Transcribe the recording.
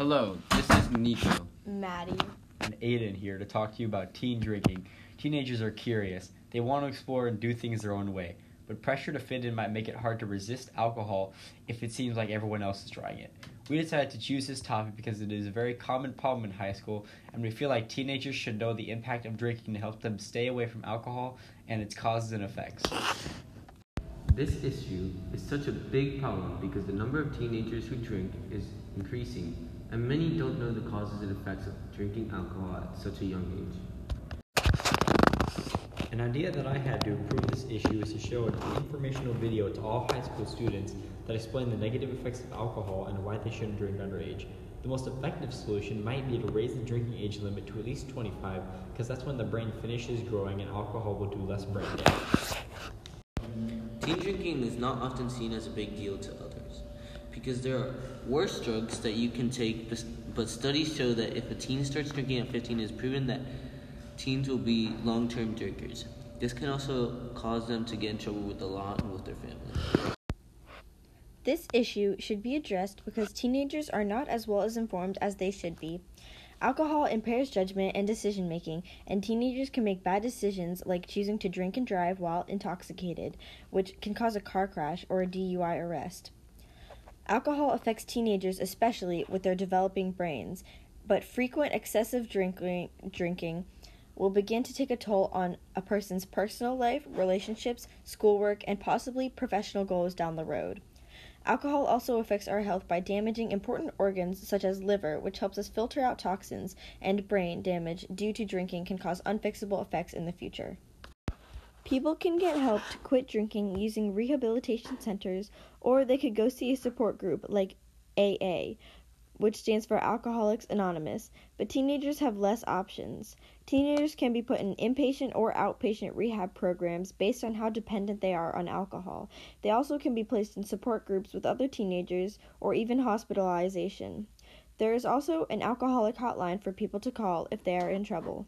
Hello, this is Nico. Maddie. and Aiden here to talk to you about teen drinking. Teenagers are curious. They want to explore and do things their own way. But pressure to fit in might make it hard to resist alcohol if it seems like everyone else is trying it. We decided to choose this topic because it is a very common problem in high school, and we feel like teenagers should know the impact of drinking to help them stay away from alcohol and its causes and effects. This issue is such a big problem because the number of teenagers who drink is increasing, and many don't know the causes and effects of drinking alcohol at such a young age. An idea that I had to improve this issue is to show an informational video to all high school students that explain the negative effects of alcohol and why they shouldn't drink underage. The most effective solution might be to raise the drinking age limit to at least 25, because that's when the brain finishes growing and alcohol will do less brain damage. Teen drinking is not often seen as a big deal to others because there are worse drugs that you can take, but studies show that if a teen starts drinking at 15, it is proven that teens will be long term drinkers. This can also cause them to get in trouble with the law and with their family. This issue should be addressed because teenagers are not as well as informed as they should be. Alcohol impairs judgment and decision making, and teenagers can make bad decisions like choosing to drink and drive while intoxicated, which can cause a car crash or a DUI arrest. Alcohol affects teenagers especially with their developing brains, but frequent excessive drinking, drinking will begin to take a toll on a person's personal life, relationships, schoolwork, and possibly professional goals down the road. Alcohol also affects our health by damaging important organs such as liver, which helps us filter out toxins, and brain damage due to drinking can cause unfixable effects in the future. People can get help to quit drinking using rehabilitation centers, or they could go see a support group like AA, which stands for Alcoholics Anonymous, but teenagers have less options. Teenagers can be put in inpatient or outpatient rehab programs based on how dependent they are on alcohol. They also can be placed in support groups with other teenagers or even hospitalization. There is also an alcoholic hotline for people to call if they are in trouble.